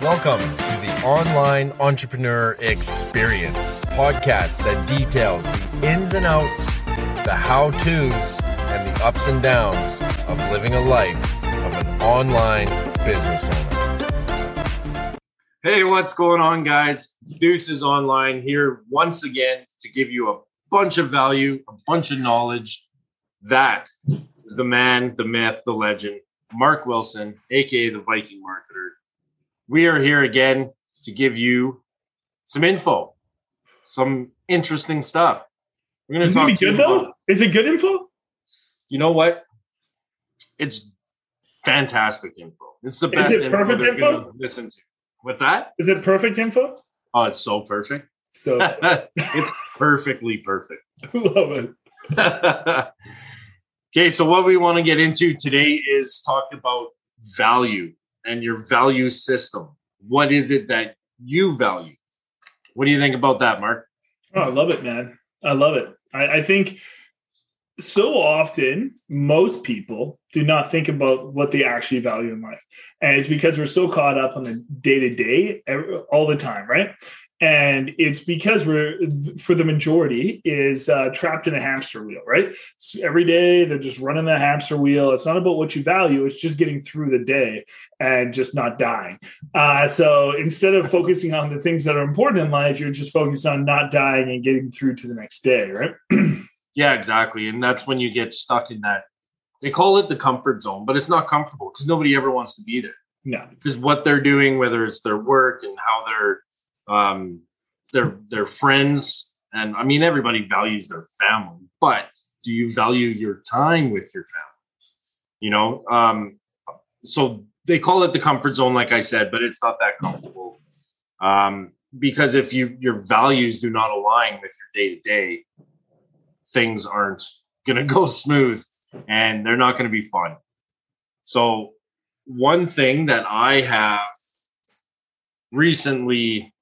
Welcome to the Online Entrepreneur Experience podcast that details the ins and outs, the how to's, and the ups and downs of living a life of an online business owner. Hey, what's going on, guys? Deuces Online here once again to give you a bunch of value, a bunch of knowledge. That is the man, the myth, the legend, Mark Wilson, aka the Viking Marketer we are here again to give you some info, some interesting stuff. We're going to talk. Is it good though? About, is it good info? You know what? It's fantastic info. It's the best is it perfect info, info? listen to. What's that? Is it perfect info? Oh, it's so perfect. So it's perfectly perfect. Love it. okay, so what we want to get into today is talk about value and your value system. What is it that you value? What do you think about that, Mark? Oh, I love it, man. I love it. I, I think so often most people do not think about what they actually value in life and it's because we're so caught up on the day to day all the time right and it's because we're for the majority is uh, trapped in a hamster wheel right? So every day they're just running that hamster wheel. It's not about what you value it's just getting through the day and just not dying. Uh, so instead of focusing on the things that are important in life you're just focused on not dying and getting through to the next day right? Yeah exactly. And that's when you get stuck in that they call it the comfort zone but it's not comfortable because nobody ever wants to be there. No. Because what they're doing whether it's their work and how they're um, their their friends, and I mean everybody values their family, but do you value your time with your family? You know, um, so they call it the comfort zone, like I said, but it's not that comfortable. Um, because if you your values do not align with your day to day, things aren't to go smooth, and they're not to be fun. So, one thing that I have recently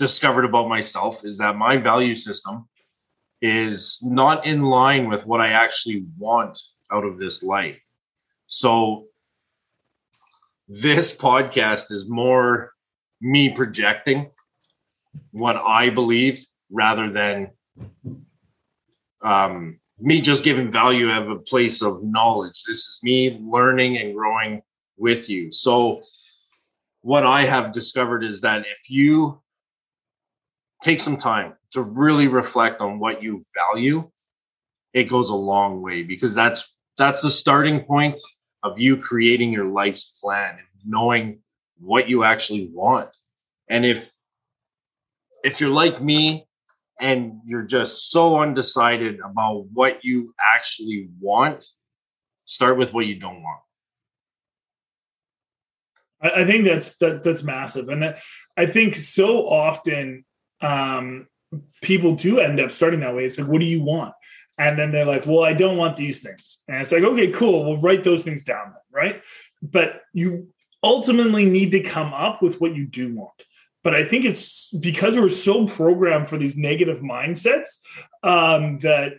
discovered about myself is that my value system is not in line with what I actually want out of this life. So this podcast is more me projecting what I believe rather than um, me just giving value of a place of knowledge. This is me learning and growing with you. So what I have discovered is that if you take some time to really reflect on what you value it goes a long way because that's that's the starting point of you creating your life's plan and knowing what you actually want. And if if you're like me and you're just so undecided about what you actually want start with what you don't want. I, think that's that that's massive, and I think so often um, people do end up starting that way. It's like, what do you want? And then they're like, well, I don't want these things. And it's like, okay, cool. We'll write those things down then, right? But you ultimately need to come up with what you do want. But I think it's because we're so programmed for these negative mindsets um, that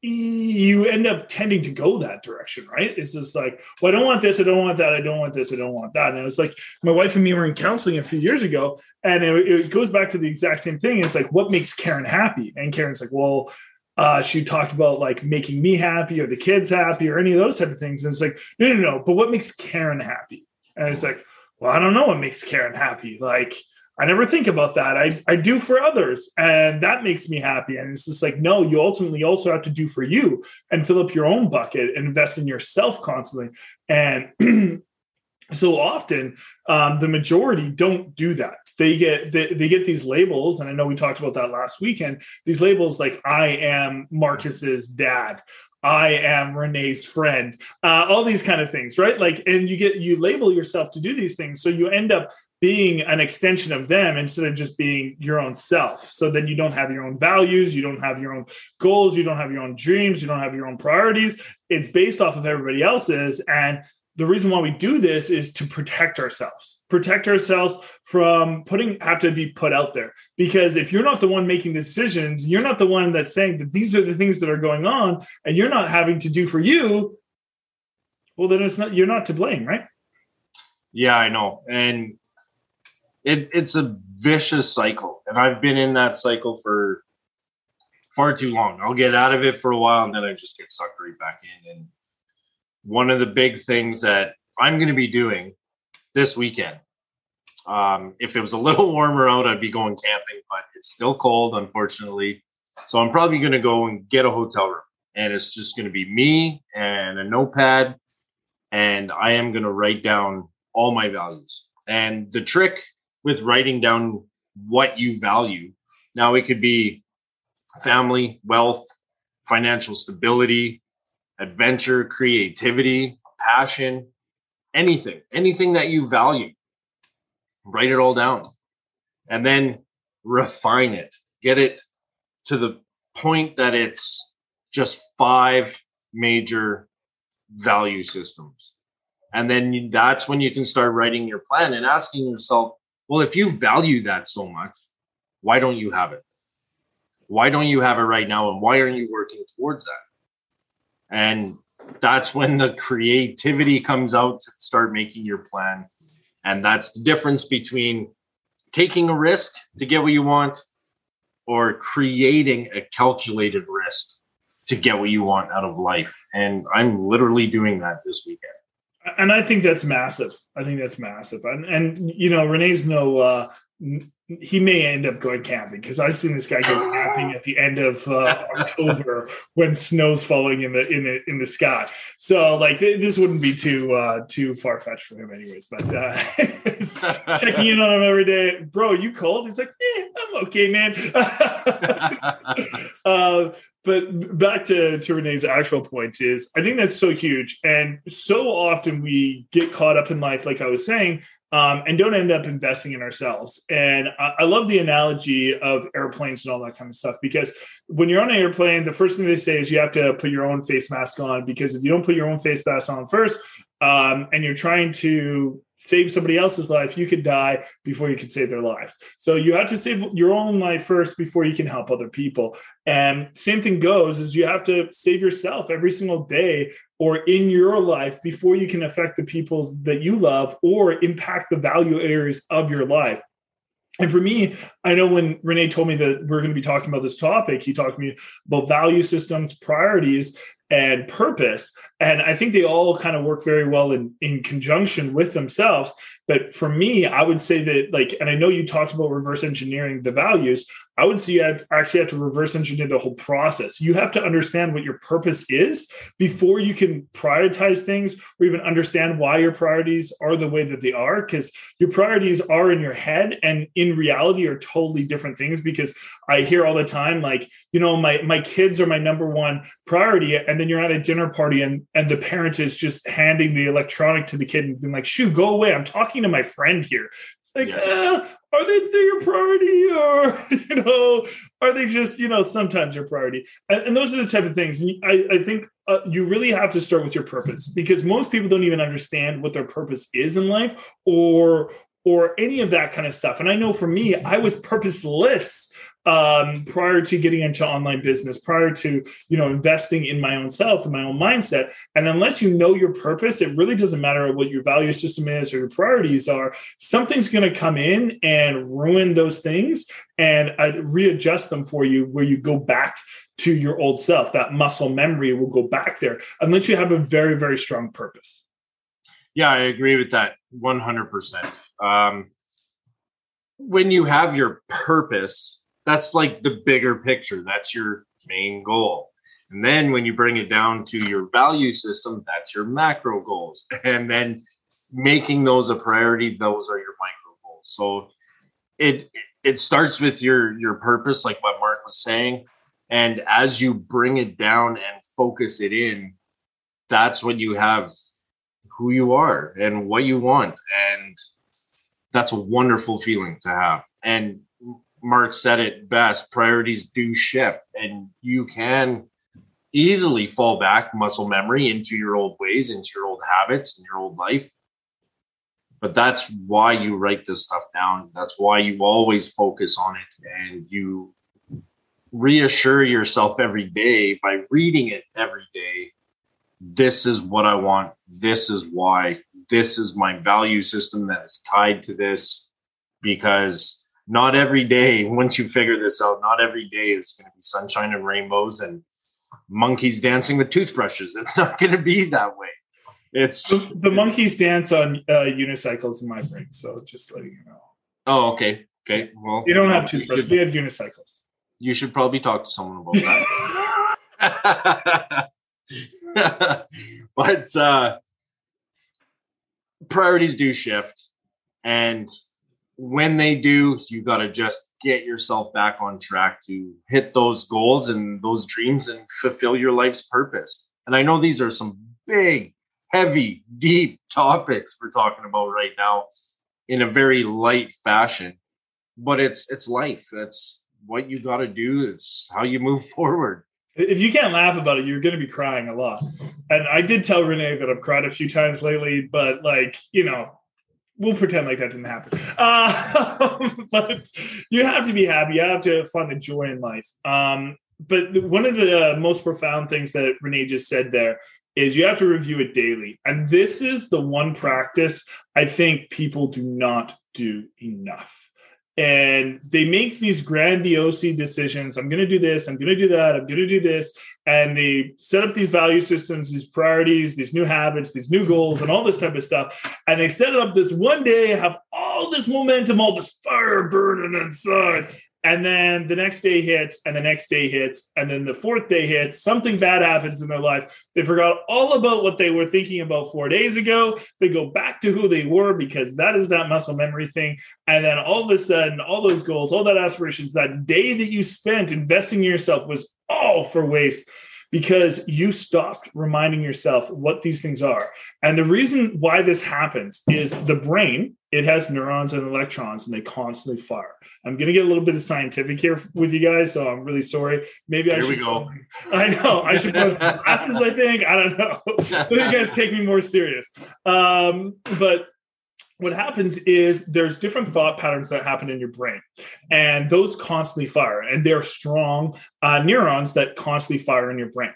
you end up tending to go that direction, right? It's just like, well, I don't want this, I don't want that, I don't want this, I don't want that. And it was like my wife and me were in counseling a few years ago, and it, it goes back to the exact same thing. It's like, what makes Karen happy? And Karen's like, well, uh, she talked about like making me happy or the kids happy or any of those type of things. And it's like, no, no, no. But what makes Karen happy? And it's like, well, I don't know what makes Karen happy. Like, I never think about that. I, I do for others, and that makes me happy. And it's just like, no, you ultimately also have to do for you and fill up your own bucket and invest in yourself constantly. And so often, um, the majority don't do that. They get they, they get these labels, and I know we talked about that last weekend. These labels like I am Marcus's dad, I am Renee's friend, uh, all these kind of things, right? Like, and you get you label yourself to do these things, so you end up being an extension of them instead of just being your own self. So then you don't have your own values, you don't have your own goals, you don't have your own dreams, you don't have your own priorities. It's based off of everybody else's. And the reason why we do this is to protect ourselves, protect ourselves from putting have to be put out there. Because if you're not the one making decisions, you're not the one that's saying that these are the things that are going on, and you're not having to do for you. Well, then it's not you're not to blame, right? Yeah, I know. And it, it's a vicious cycle. And I've been in that cycle for far too long. I'll get out of it for a while and then I just get sucked right back in. And one of the big things that I'm going to be doing this weekend, um, if it was a little warmer out, I'd be going camping, but it's still cold, unfortunately. So I'm probably going to go and get a hotel room. And it's just going to be me and a notepad. And I am going to write down all my values. And the trick with writing down what you value, now it could be family, wealth, financial stability, adventure, creativity, passion, anything, anything that you value. Write it all down and then refine it. Get it to the point that it's just five major value systems. And then that's when you can start writing your plan and asking yourself, well, if you value that so much, why don't you have it? Why don't you have it right now? And why aren't you working towards that? And that's when the creativity comes out to start making your plan. And that's the difference between taking a risk to get what you want or creating a calculated risk to get what you want out of life. And I'm literally doing that this weekend. And I think that's massive. I think that's massive. And, and you know, Renee's no uh, he may end up going camping because I've seen this guy go camping at the end of uh, October when snow's falling in the in the in the sky. So like this wouldn't be too uh, too far fetched for him, anyways. But uh, checking in on him every day, bro. You cold? He's like, eh, I'm okay, man. but back to, to Renee's actual point is I think that's so huge. And so often we get caught up in life, like I was saying, um, and don't end up investing in ourselves. And I, I, love the analogy of airplanes and all that kind of stuff because when you're on an airplane, the first thing they say is you have to put your own face mask on because if you don't put your own face mask on first, um, and you're trying to save somebody else's life, you could die before you could save their lives. So you have to save your own life first before you can help other people. And same thing goes is you have to save yourself every single day or in your life before you can affect the people that you love or impact the value areas of your life. And for me, I know when Renee told me that we're going to be talking about this topic, he talked to me about value systems, priorities, and purpose. And I think they all kind of work very well in, in conjunction with themselves. But for me, I would say that, like, and I know you talked about reverse engineering the values. I would say you actually have to reverse engineer the whole process. You have to understand what your purpose is before you can prioritize things or even understand why your priorities are the way that they are. Because your priorities are in your head and in reality are totally different things. Because I hear all the time, like, you know, my my kids are my number one priority. And then you're at a dinner party and, and the parent is just handing the electronic to the kid and being like, shoo, go away. I'm talking to my friend here. It's like, yeah. eh, are they your priority or you know are they just you know sometimes your priority and, and those are the type of things i, I think uh, you really have to start with your purpose because most people don't even understand what their purpose is in life or or any of that kind of stuff and i know for me i was purposeless um, prior to getting into online business, prior to you know investing in my own self and my own mindset. And unless you know your purpose, it really doesn't matter what your value system is or your priorities are. Something's going to come in and ruin those things and uh, readjust them for you, where you go back to your old self. That muscle memory will go back there unless you have a very very strong purpose. Yeah, I agree with that 100%. Um, when you have your purpose, that's like the bigger picture. That's your main goal. And then when you bring it down to your value system, that's your macro goals. And then making those a priority, those are your micro goals. So it it starts with your your purpose, like what Mark was saying. And as you bring it down and focus it in, that's when you have who you are and what you want. And that's a wonderful feeling to have. And Mark said it best priorities do shift, and you can easily fall back muscle memory into your old ways, into your old habits, and your old life. But that's why you write this stuff down. That's why you always focus on it and you reassure yourself every day by reading it every day. This is what I want. This is why. this is my value system that is tied to this because not every day, once you figure this out, not every day is going to be sunshine and rainbows and monkeys dancing with toothbrushes. It's not going to be that way. It's the, the monkeys dance on uh, unicycles in my brain. So just letting you know. Oh, okay. Okay. Well, you don't have toothbrushes. We have unicycles. You should probably talk to someone about that. but uh, priorities do shift. And when they do, you got to just get yourself back on track to hit those goals and those dreams and fulfill your life's purpose. And I know these are some big, heavy, deep topics we're talking about right now in a very light fashion, but it's it's life. It's what you got to do. It's how you move forward. If you can't laugh about it, you're going to be crying a lot. And I did tell Renee that I've cried a few times lately, but like, you know, we'll pretend like that didn't happen. Uh, but you have to be happy. You have to find the joy in life. Um, but one of the uh, most profound things that Renee just said there is you have to review it daily. And this is the one practice I think people do not do enough and they make these grandiose decisions. I'm going to do this i'm going to do that i'm going to do this. And they set up these value systems these priorities these new habits these new goals and all this type of stuff. And they set it up this one day have all this momentum all this fire burning inside and then the next day hits and the next day hits and then the fourth day hits. Something bad happens in their life. They forgot all about what they were thinking about four days ago. They go back to who they were because that is that muscle memory thing. And then all of a sudden all those goals all that aspirations that day that you spent investing in yourself was all for waste because you stopped reminding yourself what these things are. And the reason why this happens is the brain, it has neurons and electrons and they constantly fire. I'm going to get a little bit of scientific here with you guys, so I'm really sorry. Maybe here I should. Here we go. I know. I should put some glasses, I think. I don't know. you guys take me more serious. Um, but what happens is there's different thought patterns that happen in your brain and those constantly fire and they're strong uh, neurons that constantly fire in your brain.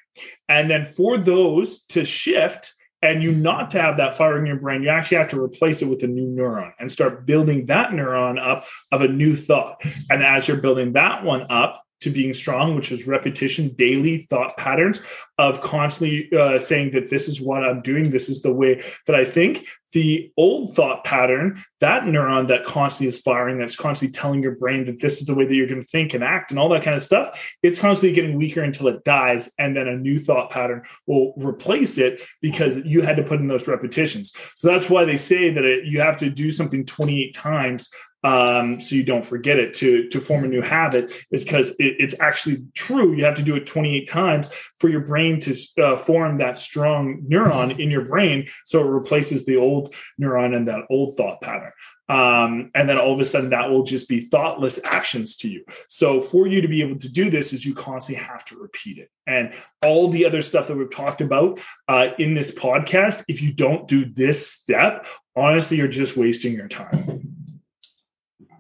And then for those to shift and you not to have that fire in your brain you actually have to replace it with a new neuron and start building that neuron up of a new thought. And as you're building that one up to being strong, which is repetition, daily thought patterns of constantly uh, saying that this is what I'm doing, this is the way that I think. The old thought pattern, that neuron that constantly is firing, that's constantly telling your brain that this is the way that you're going to think and act and all that kind of stuff, it's constantly getting weaker until it dies. And then a new thought pattern will replace it because you had to put in those repetitions. So that's why they say that it, you have to do something 28 times um, so you don't forget it. To to form a new habit is because it, it's actually true. You have to do it 28 times for your brain to uh, form that strong neuron in your brain. So it replaces the old neuron and that old thought pattern. Um, and then all of a sudden that will just be thoughtless actions to you. So for you to be able to do this is you constantly have to repeat it. And all the other stuff that we've talked about uh, in this podcast if you don't do this step honestly you're just wasting your time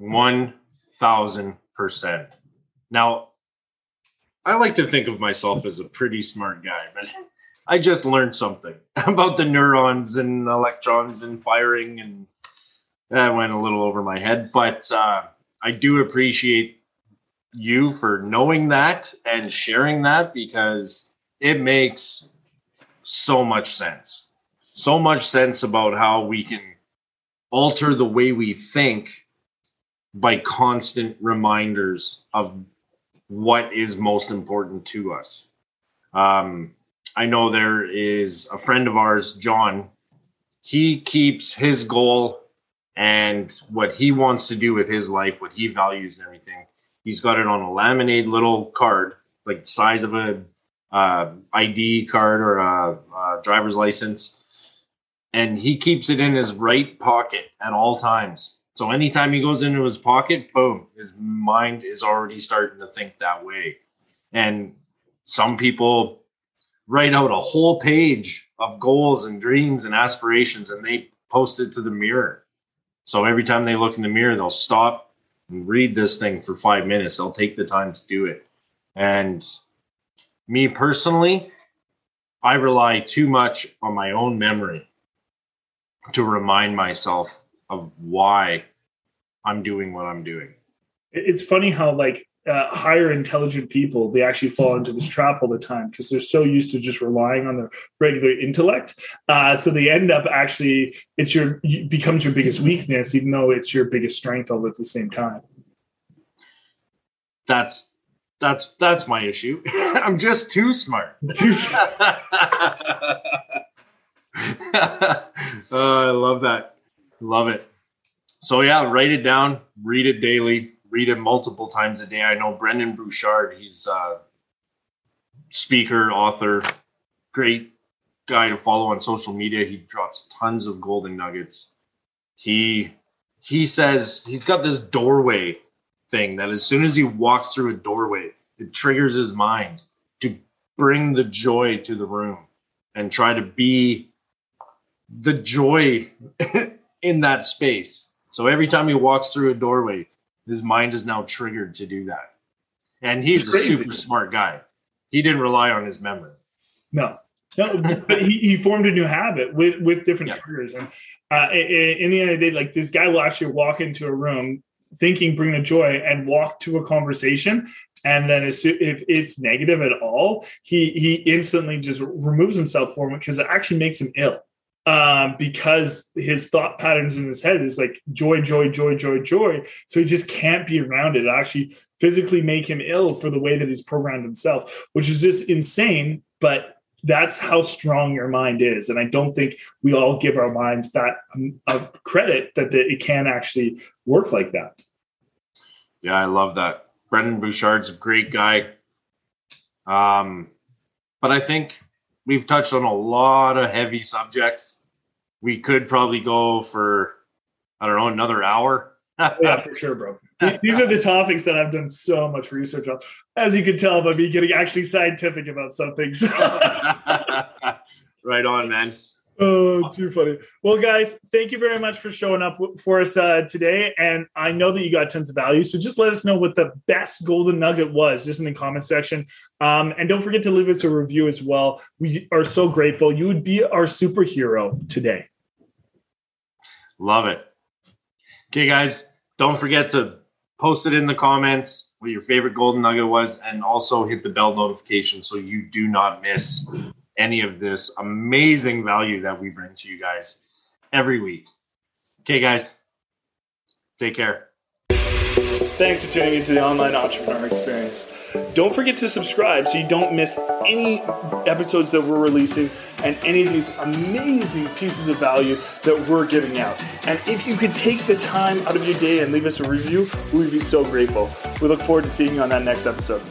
1000%. Now, I like to think of myself as a pretty smart guy, but I just learned something about the neurons and electrons and firing, and that went a little over my head. But uh, I do appreciate you for knowing that and sharing that because it makes so much sense. So much sense about how we can alter the way we think by constant reminders of what is most important to us. Um, I know there is a friend of ours, John. He keeps his goal and what he wants to do with his life, what he values and everything. He's got it on a laminated little card, like the size of a uh, ID card or a, a driver's license, and he keeps it in his right pocket at all times so anytime he goes into his pocket, boom, his mind is already starting to think that way. And some people write out a whole page of goals and dreams and aspirations and they post it to the mirror. So every time they look in the mirror, they'll stop and read this thing for five minutes. They'll take the time to do it. And me personally, I rely too much on my own memory to remind myself of why I'm doing what I'm doing. It's funny how like uh, higher intelligent people they actually fall into this trap all the time because they're so used to just relying on their regular intellect uh, so they end up actually it's your becomes your biggest weakness even though it's your biggest strength all at the same time. That's that's that's my issue. I'm just too smart. Too smart. Uh, i love that love it so yeah write it down read it daily read it multiple times a day. I know Brendon Burchard, he's a speaker, author, great guy to follow on social media. He drops tons of golden nuggets. He he says he's got this doorway thing that as soon as he walks through a doorway, it triggers his mind to bring the joy to the room and try to be the joy in that space. So every time he walks through a doorway, his mind is now triggered to do that. And he's a super smart guy. He didn't rely on his memory. No, no, but he, he formed a new habit with with different yeah. triggers. And uh, in, the end of the day, like this guy will actually walk into a room thinking bring the joy and walk to a conversation. And then if it's negative at all, he he instantly just removes himself from it because it actually makes him ill um, because his thought patterns in his head is like joy, joy, joy, joy, joy. So he just can't be around it. it actually physically make him ill for the way that he's programmed himself, which is just insane. But that's how strong your mind is. And I don't think we all give our minds that um, credit that the, it can actually work like that. Yeah, I love that. Brendon Burchard's a great guy. Um, but I think we've touched on a lot of heavy subjects. We could probably go for I don't know another hour. yeah, for sure, bro. These are the topics that I've done so much research on. As you can tell by me getting actually scientific about some things. right on, man. Oh, too funny. Well, guys, thank you very much for showing up for us uh, today. And I know that you got tons of value. So just let us know what the best golden nugget was just in the comment section. Um, and don't forget to leave us a review as well. We are so grateful. You would be our superhero today. Love it. Okay, guys, don't forget to post it in the comments what your favorite golden nugget was and also hit the bell notification so you do not miss any of this amazing value that we bring to you guys every week. Okay, guys, take care. Thanks for tuning into the Online Entrepreneur Experience. Don't forget to subscribe so you don't miss any episodes that we're releasing and any of these amazing pieces of value that we're giving out. And if you could take the time out of your day and leave us a review, we would be so grateful. We look forward to seeing you on that next episode.